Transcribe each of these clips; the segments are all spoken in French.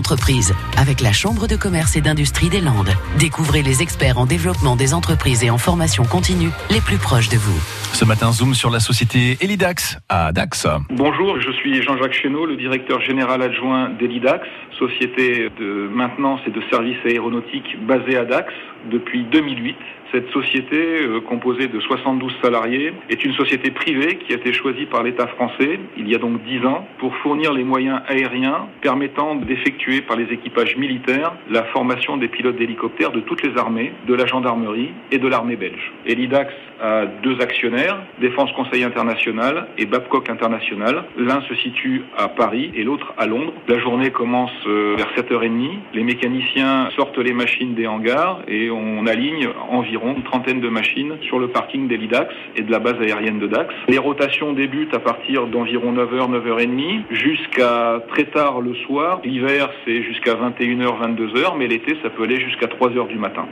entreprises avec la Chambre de commerce et d'industrie des Landes. Découvrez les experts en développement des entreprises et en formation continue les plus proches de vous. Ce matin, zoom sur la société Elidax à Dax. Bonjour, je suis Jean-Jacques Chénaud, le directeur général adjoint d'Elidax, société de maintenance et de services aéronautiques basée à Dax depuis 2008. Cette société, euh, composée de 72 salariés, est une société privée qui a été choisie par l'État français il y a donc 10 ans pour fournir les moyens aériens permettant d'effectuer par les équipages militaires la formation des pilotes d'hélicoptères de toutes les armées, de la gendarmerie et de l'armée belge. Elidax a deux actionnaires, Défense Conseil International et Babcock International. L'un se situe à Paris et l'autre à Londres. La journée commence euh, vers 7h30. Les mécaniciens sortent les machines des hangars et on aligne environ une trentaine de machines sur le parking d'Elidax et de la base aérienne de Dax. Les rotations débutent à partir d'environ 9h, 9h30 jusqu'à très tard le soir. L'hiver, c'est jusqu'à 21h, 22h, mais l'été, ça peut aller jusqu'à 3h du matin.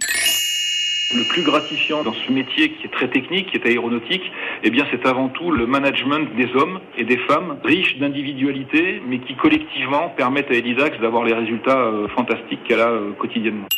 Le plus gratifiant dans ce métier qui est très technique, qui est aéronautique, eh bien, c'est avant tout le management des hommes et des femmes riches d'individualité, mais qui collectivement permettent à Elidax d'avoir les résultats euh, fantastiques qu'elle a euh, quotidiennement.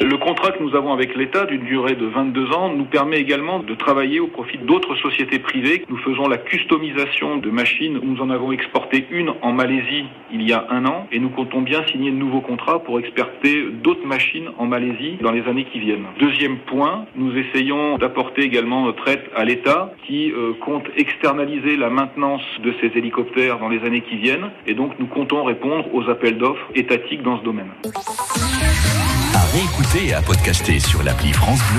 Le contrat que nous avons avec l'État d'une durée de 22 ans nous permet également de travailler au profit d'autres sociétés privées. Nous faisons la customisation de machines. Nous en avons exporté une en Malaisie il y a un an et nous comptons bien signer de nouveaux contrats pour exporter d'autres machines en Malaisie dans les années qui viennent. Deuxième point, nous essayons d'apporter également notre aide à l'État qui euh, compte externaliser la maintenance de ces hélicoptères dans les années qui viennent et donc nous comptons répondre aux appels d'offres étatiques dans ce domaine réécouter et à podcaster sur l'appli France Bleu